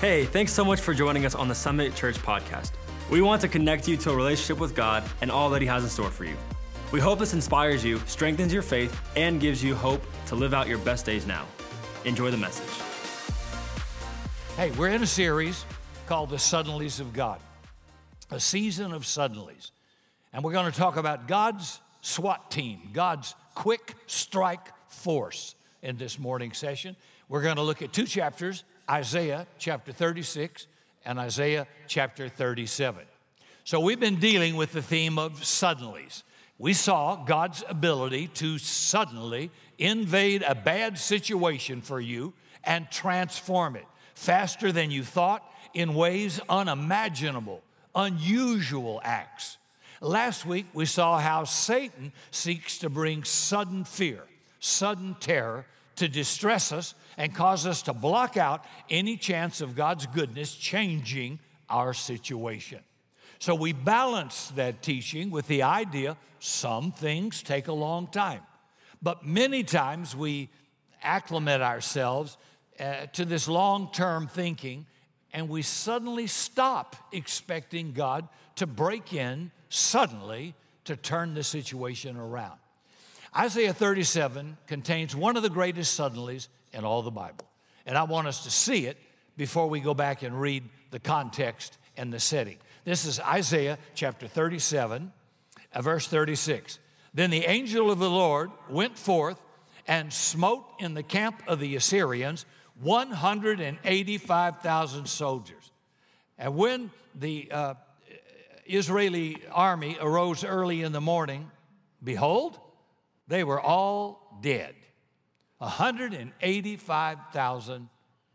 Hey, thanks so much for joining us on the Summit Church podcast. We want to connect you to a relationship with God and all that He has in store for you. We hope this inspires you, strengthens your faith, and gives you hope to live out your best days now. Enjoy the message. Hey, we're in a series called The Suddenlies of God, a season of suddenlies. And we're going to talk about God's SWAT team, God's quick strike force in this morning session. We're going to look at two chapters Isaiah chapter 36 and Isaiah chapter 37. So we've been dealing with the theme of suddenlies. We saw God's ability to suddenly invade a bad situation for you and transform it faster than you thought in ways unimaginable, unusual acts. Last week, we saw how Satan seeks to bring sudden fear, sudden terror to distress us and cause us to block out any chance of God's goodness changing our situation. So we balance that teaching with the idea some things take a long time, but many times we acclimate ourselves uh, to this long term thinking and we suddenly stop expecting God to break in suddenly to turn the situation around. Isaiah 37 contains one of the greatest suddenlies in all the Bible. And I want us to see it before we go back and read the context and the setting. This is Isaiah chapter 37, uh, verse 36. Then the angel of the Lord went forth and smote in the camp of the Assyrians 185,000 soldiers. And when the uh, Israeli army arose early in the morning, behold, they were all dead. 185,000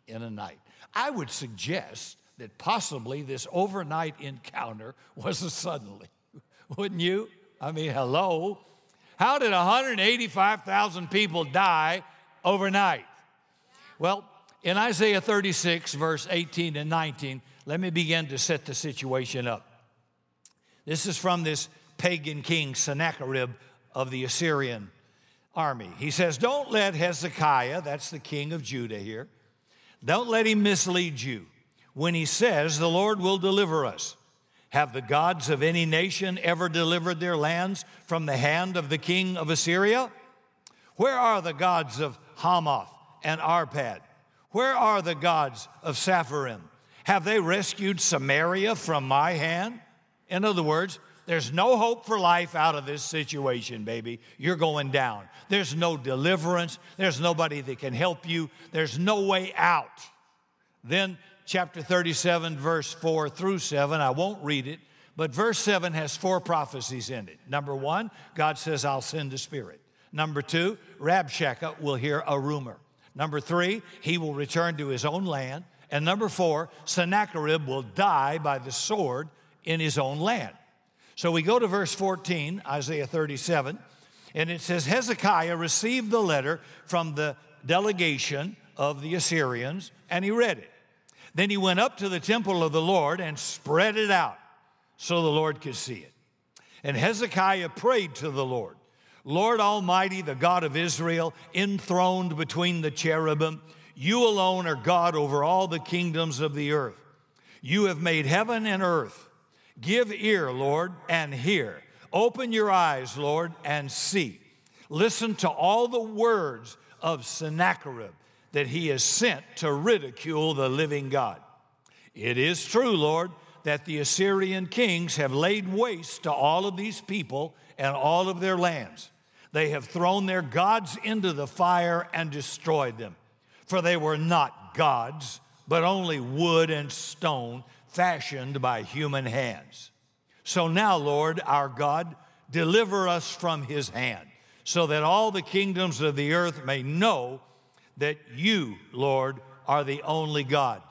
in a night. I would suggest that possibly this overnight encounter was a suddenly. Wouldn't you? I mean, hello. How did 185,000 people die overnight? Well, in Isaiah 36, verse 18 and 19, let me begin to set the situation up. This is from this pagan king, Sennacherib of the Assyrian army. He says, Don't let Hezekiah, that's the king of Judah here, don't let him mislead you when he says, The Lord will deliver us. Have the gods of any nation ever delivered their lands from the hand of the king of Assyria? Where are the gods of Hamath and Arpad? Where are the gods of Sepharvaim? Have they rescued Samaria from my hand? In other words, there's no hope for life out of this situation, baby. You're going down. There's no deliverance. There's nobody that can help you. There's no way out. Then, chapter 37, verse 4 through 7, I won't read it, but verse 7 has four prophecies in it. Number one, God says, I'll send the Spirit. Number two, Rabshakeh will hear a rumor. Number three, he will return to his own land. And number four, Sennacherib will die by the sword in his own land. So we go to verse 14, Isaiah 37, and it says Hezekiah received the letter from the delegation of the Assyrians, and he read it. Then he went up to the temple of the Lord and spread it out so the Lord could see it. And Hezekiah prayed to the Lord Lord Almighty, the God of Israel, enthroned between the cherubim, you alone are God over all the kingdoms of the earth. You have made heaven and earth. Give ear, Lord, and hear. Open your eyes, Lord, and see. Listen to all the words of Sennacherib that he has sent to ridicule the living God. It is true, Lord, that the Assyrian kings have laid waste to all of these people and all of their lands. They have thrown their gods into the fire and destroyed them. For they were not gods, but only wood and stone fashioned by human hands. So now, Lord, our God, deliver us from his hand, so that all the kingdoms of the earth may know that you, Lord, are the only God.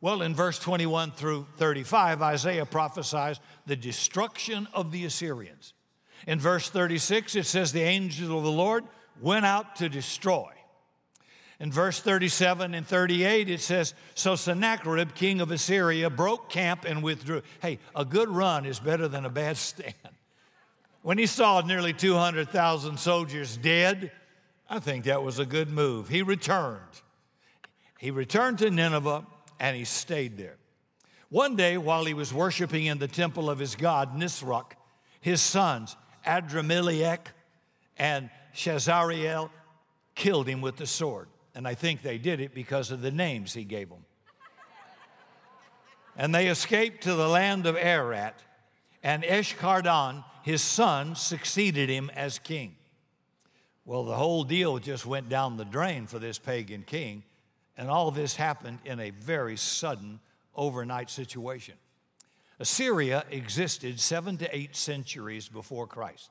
Well, in verse 21 through 35, Isaiah prophesies the destruction of the Assyrians. In verse 36, it says, The angel of the Lord went out to destroy. In verse 37 and 38, it says, So Sennacherib, king of Assyria, broke camp and withdrew. Hey, a good run is better than a bad stand. When he saw nearly 200,000 soldiers dead, I think that was a good move. He returned. He returned to Nineveh and he stayed there. One day, while he was worshiping in the temple of his god, Nisroch, his sons, Adrammelech and Shazariel, killed him with the sword. And I think they did it because of the names he gave them. and they escaped to the land of Ararat, and Esarhaddon, his son, succeeded him as king. Well, the whole deal just went down the drain for this pagan king, and all this happened in a very sudden, overnight situation. Assyria existed seven to eight centuries before Christ.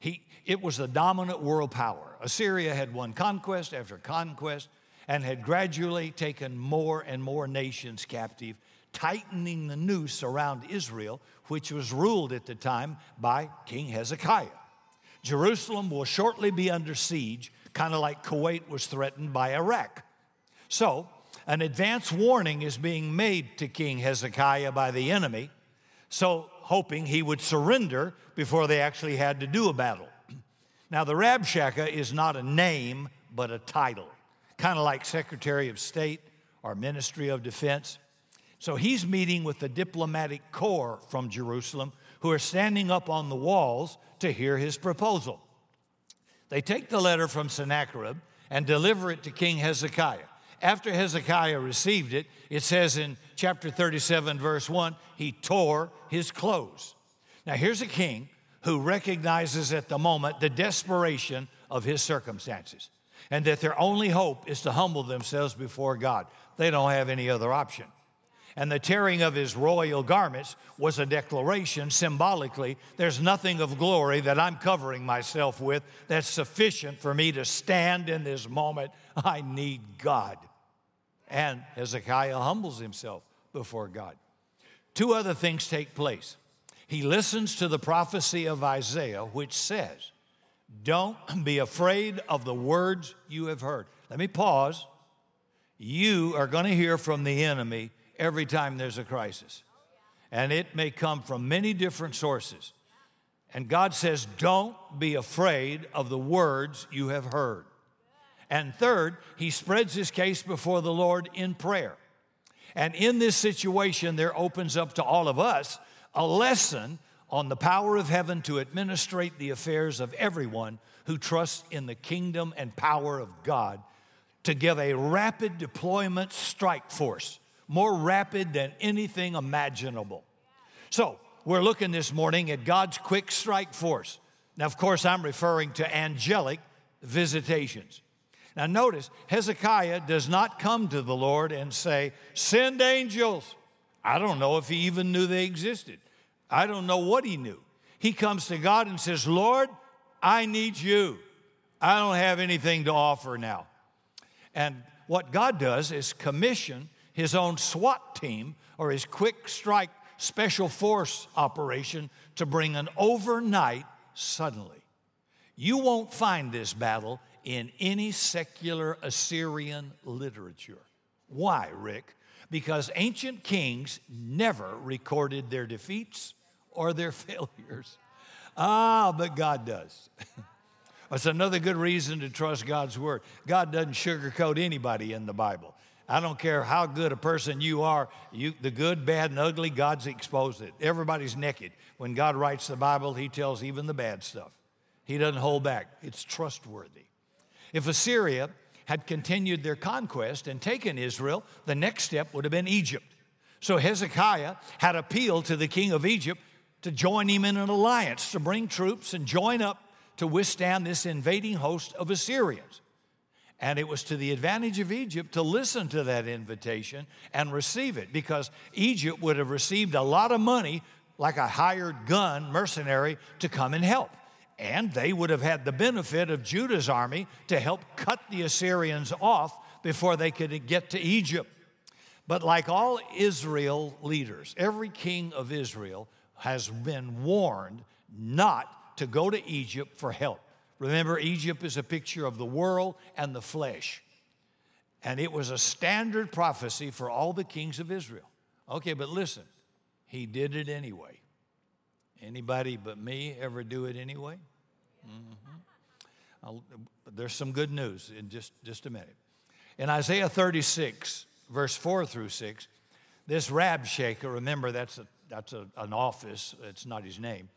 He, it was the dominant world power. Assyria had won conquest after conquest and had gradually taken more and more nations captive, tightening the noose around Israel, which was ruled at the time by King Hezekiah. Jerusalem will shortly be under siege, kind of like Kuwait was threatened by Iraq. So, an advance warning is being made to King Hezekiah by the enemy, so hoping he would surrender before they actually had to do a battle. Now, the Rabshakeh is not a name, but a title, kind of like Secretary of State or Ministry of Defense. So he's meeting with the diplomatic corps from Jerusalem who are standing up on the walls to hear his proposal. They take the letter from Sennacherib and deliver it to King Hezekiah. After Hezekiah received it, it says in chapter 37, verse 1, he tore his clothes. Now, here's a king who recognizes at the moment the desperation of his circumstances and that their only hope is to humble themselves before God. They don't have any other option. And the tearing of his royal garments was a declaration symbolically there's nothing of glory that I'm covering myself with that's sufficient for me to stand in this moment. I need God. And Hezekiah humbles himself before God. Two other things take place he listens to the prophecy of Isaiah, which says, Don't be afraid of the words you have heard. Let me pause. You are going to hear from the enemy every time there's a crisis, and it may come from many different sources. And God says, Don't be afraid of the words you have heard. And third, he spreads his case before the Lord in prayer. And in this situation, there opens up to all of us a lesson on the power of heaven to administrate the affairs of everyone who trusts in the kingdom and power of God to give a rapid deployment strike force, more rapid than anything imaginable. So, we're looking this morning at God's quick strike force. Now, of course, I'm referring to angelic visitations. Now, notice, Hezekiah does not come to the Lord and say, Send angels. I don't know if he even knew they existed. I don't know what he knew. He comes to God and says, Lord, I need you. I don't have anything to offer now. And what God does is commission his own SWAT team or his quick strike special force operation to bring an overnight suddenly. You won't find this battle in any secular Assyrian literature. Why, Rick? Because ancient kings never recorded their defeats or their failures. Ah, but God does. That's another good reason to trust God's word. God doesn't sugarcoat anybody in the Bible. I don't care how good a person you are, you, the good, bad, and ugly, God's exposed it. Everybody's naked. When God writes the Bible, He tells even the bad stuff. He doesn't hold back, it's trustworthy. If Assyria had continued their conquest and taken Israel, the next step would have been Egypt. So Hezekiah had appealed to the king of Egypt to join him in an alliance, to bring troops and join up to withstand this invading host of Assyrians. And it was to the advantage of Egypt to listen to that invitation and receive it because Egypt would have received a lot of money, like a hired gun mercenary, to come and help. And they would have had the benefit of Judah's army to help cut the Assyrians off before they could get to Egypt. But like all Israel leaders, every king of Israel has been warned not to go to Egypt for help. Remember, Egypt is a picture of the world and the flesh. And it was a standard prophecy for all the kings of Israel. Okay, but listen, he did it anyway. Anybody but me ever do it anyway? Mm-hmm. there's some good news in just, just a minute. In Isaiah 36, verse 4 through 6, this Rabshakeh, remember that's, a, that's a, an office, it's not his name,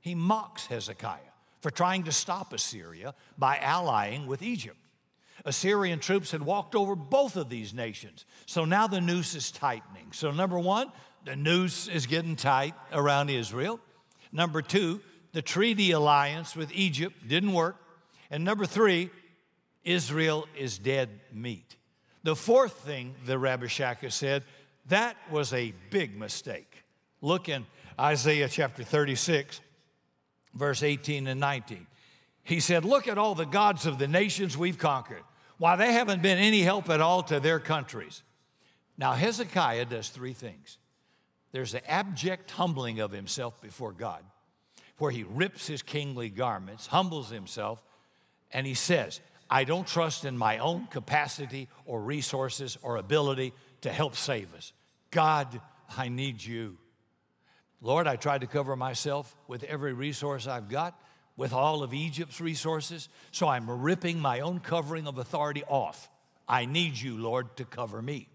he mocks Hezekiah for trying to stop Assyria by allying with Egypt. Assyrian troops had walked over both of these nations. So now the noose is tightening. So, number one, the noose is getting tight around Israel. Number two, the treaty alliance with Egypt didn't work. And number three, Israel is dead meat. The fourth thing the Rabshakeh said, that was a big mistake. Look in Isaiah chapter 36, verse 18 and 19. He said, Look at all the gods of the nations we've conquered. Why, they haven't been any help at all to their countries. Now, Hezekiah does three things there's the abject humbling of himself before God, where he rips his kingly garments, humbles himself, and he says, I don't trust in my own capacity or resources or ability to help save us. God, I need you. Lord, I tried to cover myself with every resource I've got, with all of Egypt's resources, so I'm ripping my own covering of authority off. I need you, Lord, to cover me.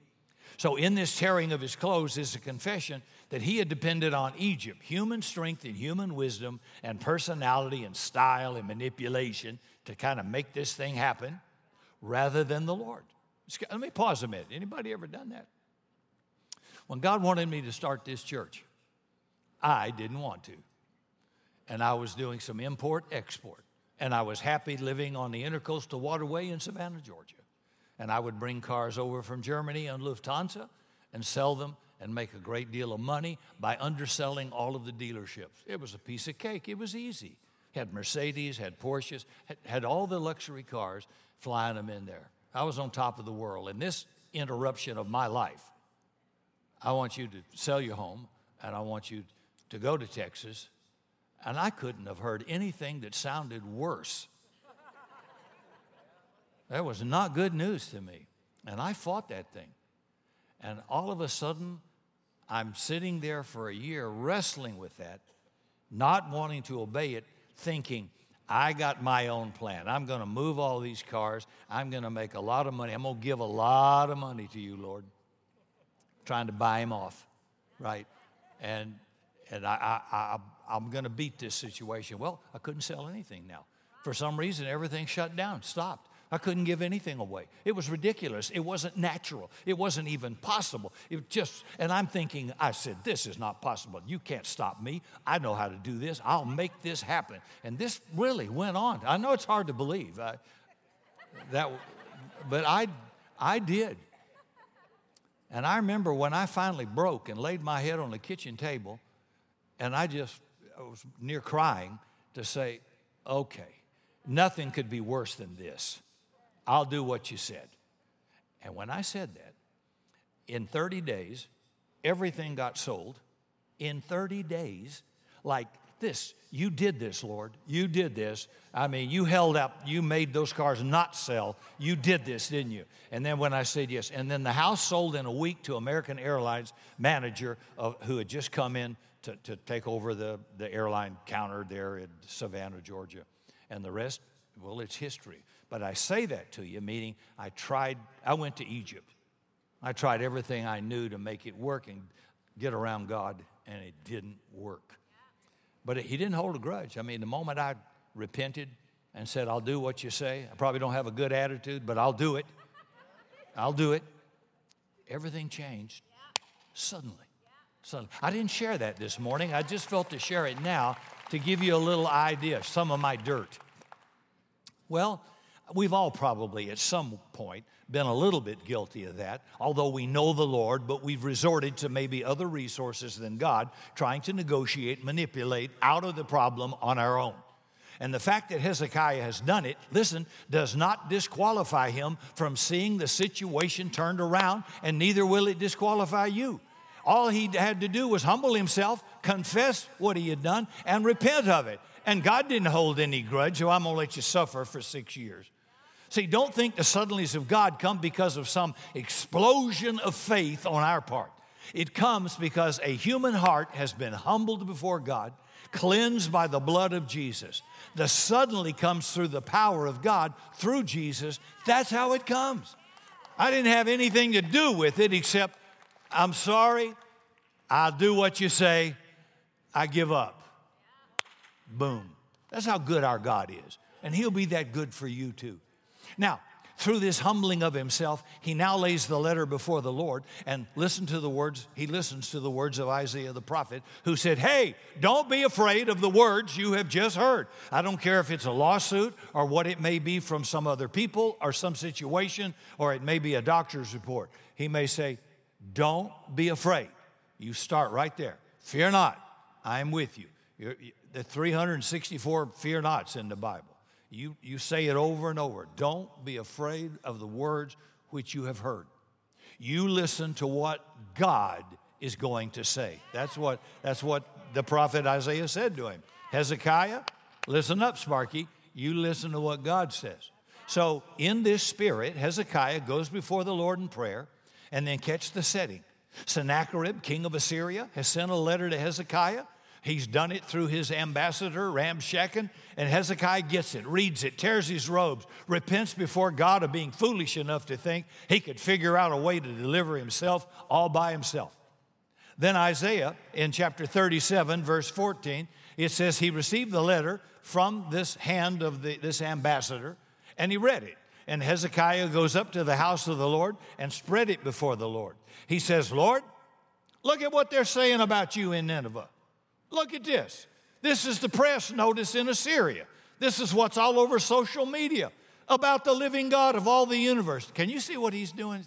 So, in this tearing of his clothes is a confession that he had depended on Egypt, human strength and human wisdom and personality and style and manipulation to kind of make this thing happen rather than the Lord. Let me pause a minute. Anybody ever done that? When God wanted me to start this church, I didn't want to. And I was doing some import export. And I was happy living on the intercoastal waterway in Savannah, Georgia. And I would bring cars over from Germany on Lufthansa and sell them and make a great deal of money by underselling all of the dealerships. It was a piece of cake. It was easy. Had Mercedes, had Porsches, had, had all the luxury cars, flying them in there. I was on top of the world. And this interruption of my life, I want you to sell your home and I want you to go to Texas. And I couldn't have heard anything that sounded worse that was not good news to me. And I fought that thing. And all of a sudden, I'm sitting there for a year wrestling with that, not wanting to obey it, thinking, I got my own plan. I'm going to move all these cars. I'm going to make a lot of money. I'm going to give a lot of money to you, Lord. Trying to buy him off, right? And, and I, I, I, I'm going to beat this situation. Well, I couldn't sell anything now. For some reason, everything shut down, stopped. I couldn't give anything away. It was ridiculous. It wasn't natural. It wasn't even possible. It just, and I'm thinking, I said, this is not possible. You can't stop me. I know how to do this. I'll make this happen. And this really went on. I know it's hard to believe. I, that, but I, I did. And I remember when I finally broke and laid my head on the kitchen table, and I just I was near crying to say, okay, nothing could be worse than this. I'll do what you said. And when I said that, in 30 days, everything got sold. In 30 days, like this, you did this, Lord. You did this. I mean, you held up, you made those cars not sell. You did this, didn't you? And then when I said yes, and then the house sold in a week to American Airlines manager of, who had just come in to, to take over the, the airline counter there in Savannah, Georgia. And the rest, well, it's history. But I say that to you, meaning I tried, I went to Egypt. I tried everything I knew to make it work and get around God, and it didn't work. But he didn't hold a grudge. I mean, the moment I repented and said, I'll do what you say, I probably don't have a good attitude, but I'll do it. I'll do it. Everything changed suddenly. I didn't share that this morning. I just felt to share it now to give you a little idea, some of my dirt. Well, We've all probably at some point been a little bit guilty of that, although we know the Lord, but we've resorted to maybe other resources than God, trying to negotiate, manipulate out of the problem on our own. And the fact that Hezekiah has done it, listen, does not disqualify him from seeing the situation turned around, and neither will it disqualify you. All he had to do was humble himself, confess what he had done, and repent of it. And God didn't hold any grudge, so I'm gonna let you suffer for six years. See, don't think the suddenlies of God come because of some explosion of faith on our part. It comes because a human heart has been humbled before God, cleansed by the blood of Jesus. The suddenly comes through the power of God through Jesus. That's how it comes. I didn't have anything to do with it except, I'm sorry, I'll do what you say, I give up. Boom. That's how good our God is. And He'll be that good for you too. Now, through this humbling of himself, he now lays the letter before the Lord and listen to the words, he listens to the words of Isaiah the prophet, who said, Hey, don't be afraid of the words you have just heard. I don't care if it's a lawsuit or what it may be from some other people or some situation, or it may be a doctor's report. He may say, Don't be afraid. You start right there. Fear not, I am with you. You're, the 364 fear nots in the Bible. You, you say it over and over. Don't be afraid of the words which you have heard. You listen to what God is going to say. That's what, that's what the prophet Isaiah said to him. Hezekiah, listen up, Sparky. You listen to what God says. So, in this spirit, Hezekiah goes before the Lord in prayer and then catch the setting. Sennacherib, king of Assyria, has sent a letter to Hezekiah He's done it through his ambassador, Rabshakeh, and Hezekiah gets it, reads it, tears his robes, repents before God of being foolish enough to think he could figure out a way to deliver himself all by himself. Then Isaiah, in chapter 37, verse 14, it says he received the letter from this hand of the, this ambassador, and he read it. And Hezekiah goes up to the house of the Lord and spread it before the Lord. He says, Lord, look at what they're saying about you in Nineveh. Look at this. This is the press notice in Assyria. This is what's all over social media about the living God of all the universe. Can you see what he's doing?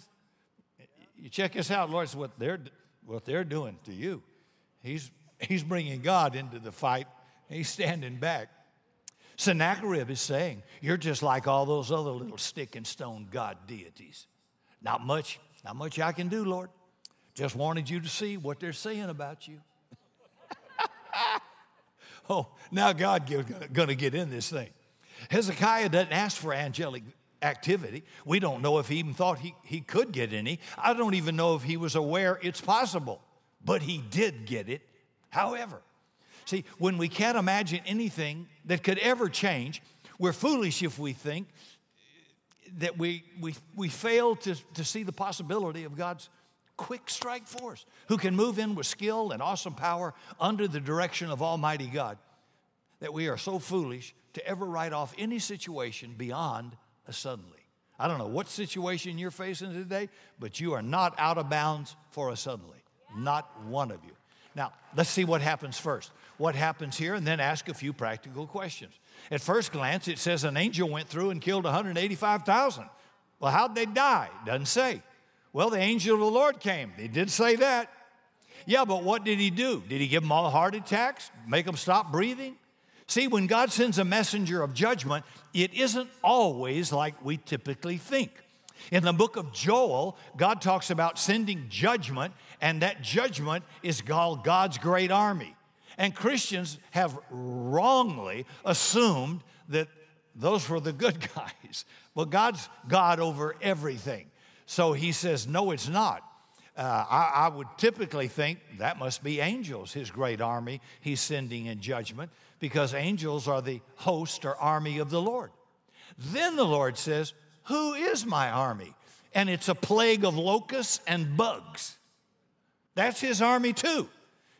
You check this out, Lord, what they're, what they're doing to you. He's, he's bringing God into the fight. He's standing back. Sennacherib is saying, You're just like all those other little stick and stone God deities. Not much, not much I can do, Lord. Just wanted you to see what they're saying about you. oh, now God going to get in this thing. Hezekiah doesn't ask for angelic activity. We don't know if he even thought he, he could get any. I don't even know if he was aware it's possible, but he did get it. However, see, when we can't imagine anything that could ever change, we're foolish if we think that we, we, we fail to, to see the possibility of God's quick strike force who can move in with skill and awesome power under the direction of Almighty God that we are so foolish to ever write off any situation beyond a suddenly. I don't know what situation you're facing today, but you are not out of bounds for a suddenly. Not one of you. Now, let's see what happens first. What happens here, and then ask a few practical questions. At first glance, it says an angel went through and killed 185,000. Well, how'd they die? Doesn't say. Well, the angel of the Lord came. They did say that. Yeah, but what did he do? Did he give them all heart attacks? Make them stop breathing? See, when God sends a messenger of judgment, it isn't always like we typically think. In the book of Joel, God talks about sending judgment, and that judgment is called God's great army. And Christians have wrongly assumed that those were the good guys. Well, God's God over everything. So he says, No, it's not. Uh, I, I, would typically think that must be angels, his great army he's sending in judgment, because angels are the host or army of the Lord. Then the Lord says, Who is my army? And it's a plague of locusts and bugs. That's his army too.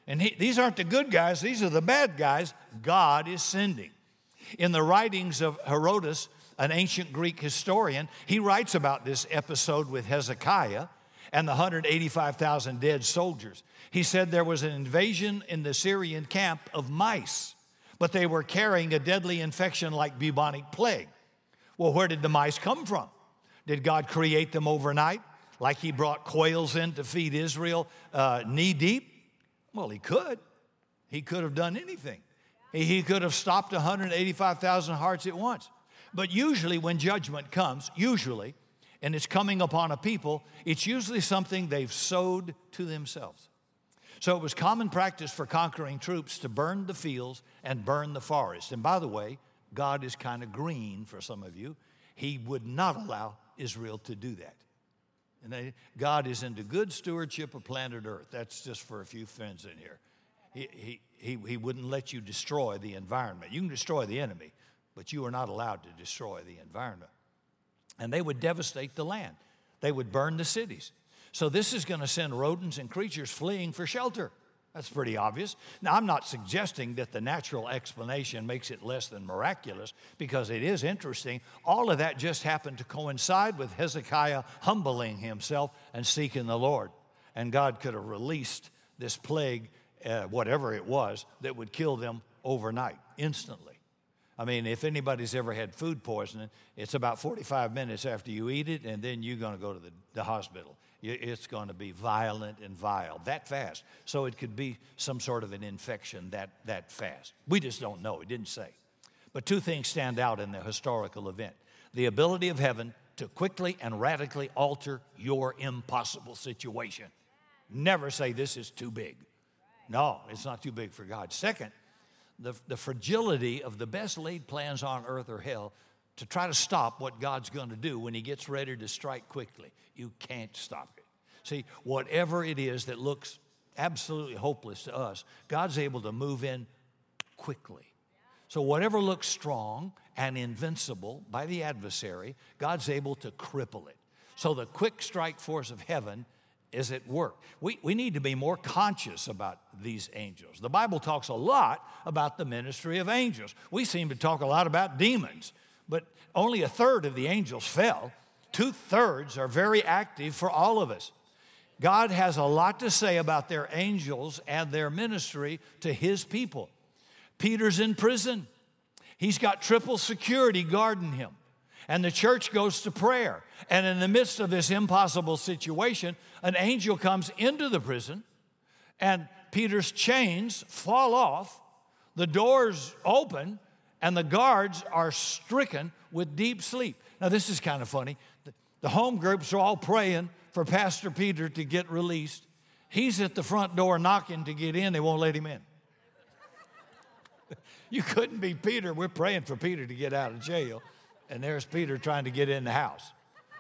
And he, these aren't the good guys, these are the bad guys God is sending. In the writings of Herodotus, an ancient Greek historian, he writes about this episode with Hezekiah and the 185,000 dead soldiers. He said there was an invasion in the Syrian camp of mice, but they were carrying a deadly infection like bubonic plague. Well, where did the mice come from? Did God create them overnight, like He brought quails in to feed Israel uh, knee deep? Well, He could. He could have done anything. He could have stopped 185,000 hearts at once. But usually, when judgment comes, usually, and it's coming upon a people, it's usually something they've sowed to themselves. So it was common practice for conquering troops to burn the fields and burn the forest. And by the way, God is kind of green for some of you. He would not allow Israel to do that. And they, God is into good stewardship of planet Earth. That's just for a few friends in here. He, he, he, he wouldn't let you destroy the environment. You can destroy the enemy, but you are not allowed to destroy the environment. And they would devastate the land. They would burn the cities. So this is going to send rodents and creatures fleeing for shelter. That's pretty obvious. Now, I'm not suggesting that the natural explanation makes it less than miraculous because it is interesting. All of that just happened to coincide with Hezekiah humbling himself and seeking the Lord. And God could have released this plague, uh, whatever it was, that would kill them overnight, instantly. I mean, if anybody's ever had food poisoning, it's about 45 minutes after you eat it, and then you're going to go to the, the hospital it's going to be violent and vile that fast. So it could be some sort of an infection that, that fast. We just don't know. It didn't say. But two things stand out in the historical event the ability of heaven to quickly and radically alter your impossible situation. Never say this is too big. No, it's not too big for God. Second, the, the fragility of the best laid plans on earth or hell to try to stop what God's going to do when He gets ready to strike quickly. You can't stop it. See, whatever it is that looks absolutely hopeless to us, God's able to move in quickly. So, whatever looks strong and invincible by the adversary, God's able to cripple it. So, the quick strike force of heaven is at work. We, we need to be more conscious about these angels. The Bible talks a lot about the ministry of angels. We seem to talk a lot about demons but only a third of the angels fell. Two thirds are very active for all of us. God has a lot to say about their angels and their ministry to his people. Peter's in prison. He's got triple security guarding him. And the church goes to prayer. And in the midst of this impossible situation, an angel comes into the prison, and Peter's chains fall off, the doors open, and the guards are stricken with deep sleep. Now, this is kind of funny. The home groups are all praying for Pastor Peter to get released. He's at the front door knocking to get in, they won't let him in. you couldn't be Peter. We're praying for Peter to get out of jail, and there's Peter trying to get in the house.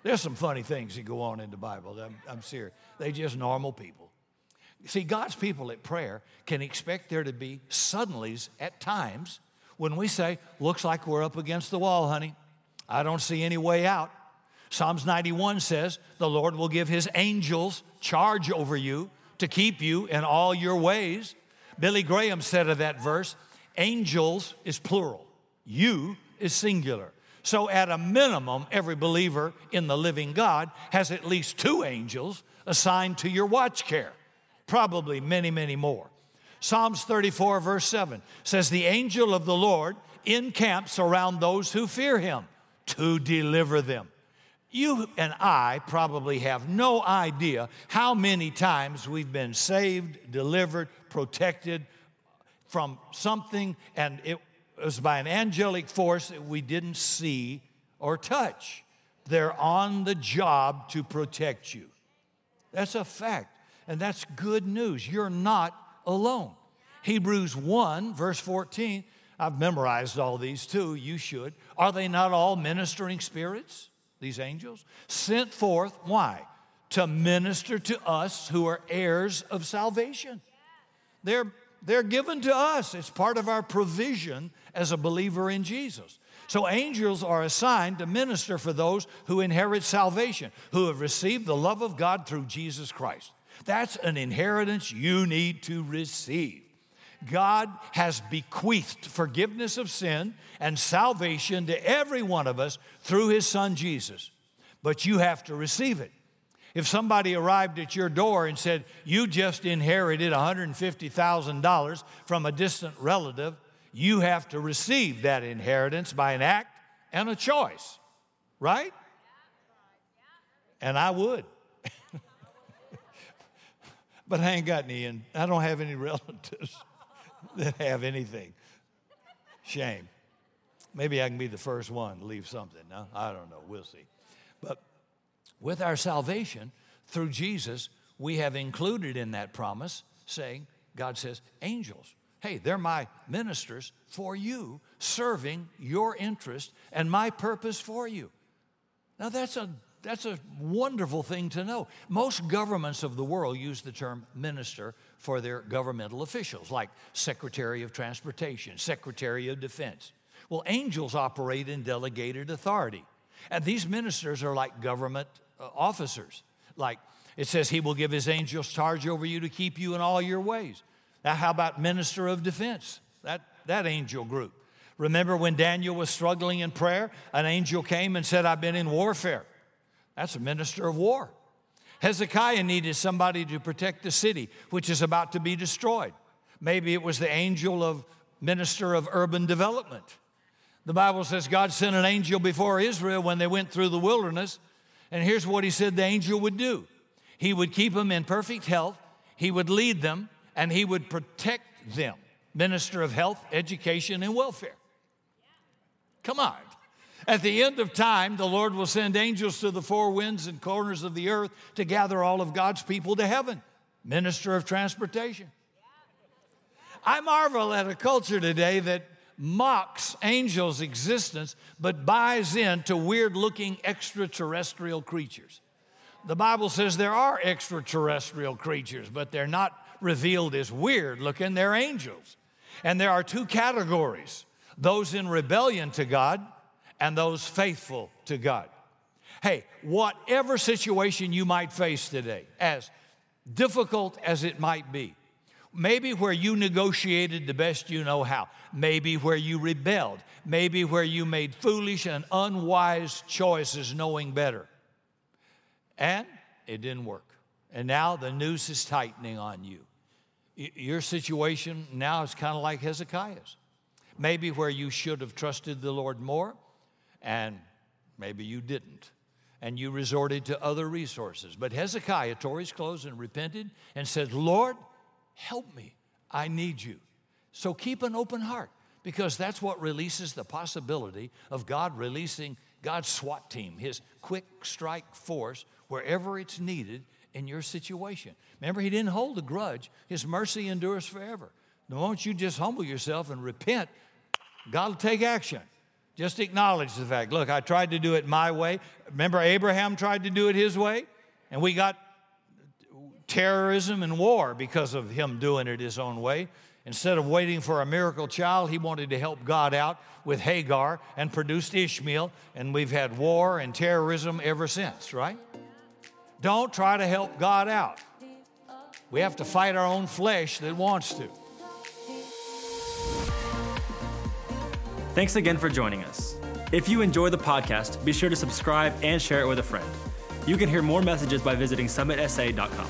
There's some funny things that go on in the Bible. I'm, I'm serious. They just normal people. See, God's people at prayer can expect there to be suddenlies at times when we say, looks like we're up against the wall, honey. I don't see any way out. Psalms 91 says, the Lord will give his angels charge over you to keep you in all your ways. Billy Graham said of that verse, angels is plural, you is singular. So, at a minimum, every believer in the living God has at least two angels assigned to your watch care, probably many, many more. Psalms 34, verse 7 says, The angel of the Lord encamps around those who fear him to deliver them. You and I probably have no idea how many times we've been saved, delivered, protected from something, and it was by an angelic force that we didn't see or touch. They're on the job to protect you. That's a fact, and that's good news. You're not alone. Hebrews 1, verse 14, I've memorized all these too, you should. Are they not all ministering spirits, these angels? Sent forth, why? To minister to us who are heirs of salvation. They're, they're given to us, it's part of our provision as a believer in Jesus. So angels are assigned to minister for those who inherit salvation, who have received the love of God through Jesus Christ. That's an inheritance you need to receive. God has bequeathed forgiveness of sin and salvation to every one of us through his son Jesus. But you have to receive it. If somebody arrived at your door and said, You just inherited $150,000 from a distant relative, you have to receive that inheritance by an act and a choice, right? And I would. But I ain't got any, and I don't have any relatives that have anything. Shame. Maybe I can be the first one to leave something. No, I don't know. We'll see. But with our salvation through Jesus, we have included in that promise saying, God says, angels. Hey, they're my ministers for you, serving your interest and my purpose for you. Now, that's a that's a wonderful thing to know. Most governments of the world use the term minister for their governmental officials, like Secretary of Transportation, Secretary of Defense. Well, angels operate in delegated authority. And these ministers are like government uh, officers. Like it says, He will give His angels charge over you to keep you in all your ways. Now, how about minister of defense? That, that angel group. Remember when Daniel was struggling in prayer? An angel came and said, I've been in warfare. That's a minister of war. Hezekiah needed somebody to protect the city, which is about to be destroyed. Maybe it was the angel of minister of urban development. The Bible says God sent an angel before Israel when they went through the wilderness. And here's what he said the angel would do he would keep them in perfect health, he would lead them, and he would protect them. Minister of Health, Education, and Welfare. Come on. At the end of time, the Lord will send angels to the four winds and corners of the earth to gather all of God's people to heaven. Minister of Transportation. I marvel at a culture today that mocks angels' existence but buys into weird looking extraterrestrial creatures. The Bible says there are extraterrestrial creatures, but they're not revealed as weird looking, they're angels. And there are two categories those in rebellion to God and those faithful to God. Hey, whatever situation you might face today, as difficult as it might be, maybe where you negotiated the best you know how, maybe where you rebelled, maybe where you made foolish and unwise choices knowing better. And it didn't work. And now the noose is tightening on you. Your situation now is kind of like Hezekiah's. Maybe where you should have trusted the Lord more, and maybe you didn't. And you resorted to other resources. But Hezekiah tore his clothes and repented and said, Lord, help me. I need you. So keep an open heart because that's what releases the possibility of God releasing God's SWAT team, his quick strike force, wherever it's needed in your situation. Remember, he didn't hold a grudge, his mercy endures forever. The moment you just humble yourself and repent, God will take action. Just acknowledge the fact look, I tried to do it my way. Remember, Abraham tried to do it his way, and we got terrorism and war because of him doing it his own way. Instead of waiting for a miracle child, he wanted to help God out with Hagar and produced Ishmael, and we've had war and terrorism ever since, right? Don't try to help God out. We have to fight our own flesh that wants to. Thanks again for joining us. If you enjoy the podcast, be sure to subscribe and share it with a friend. You can hear more messages by visiting summitsa.com.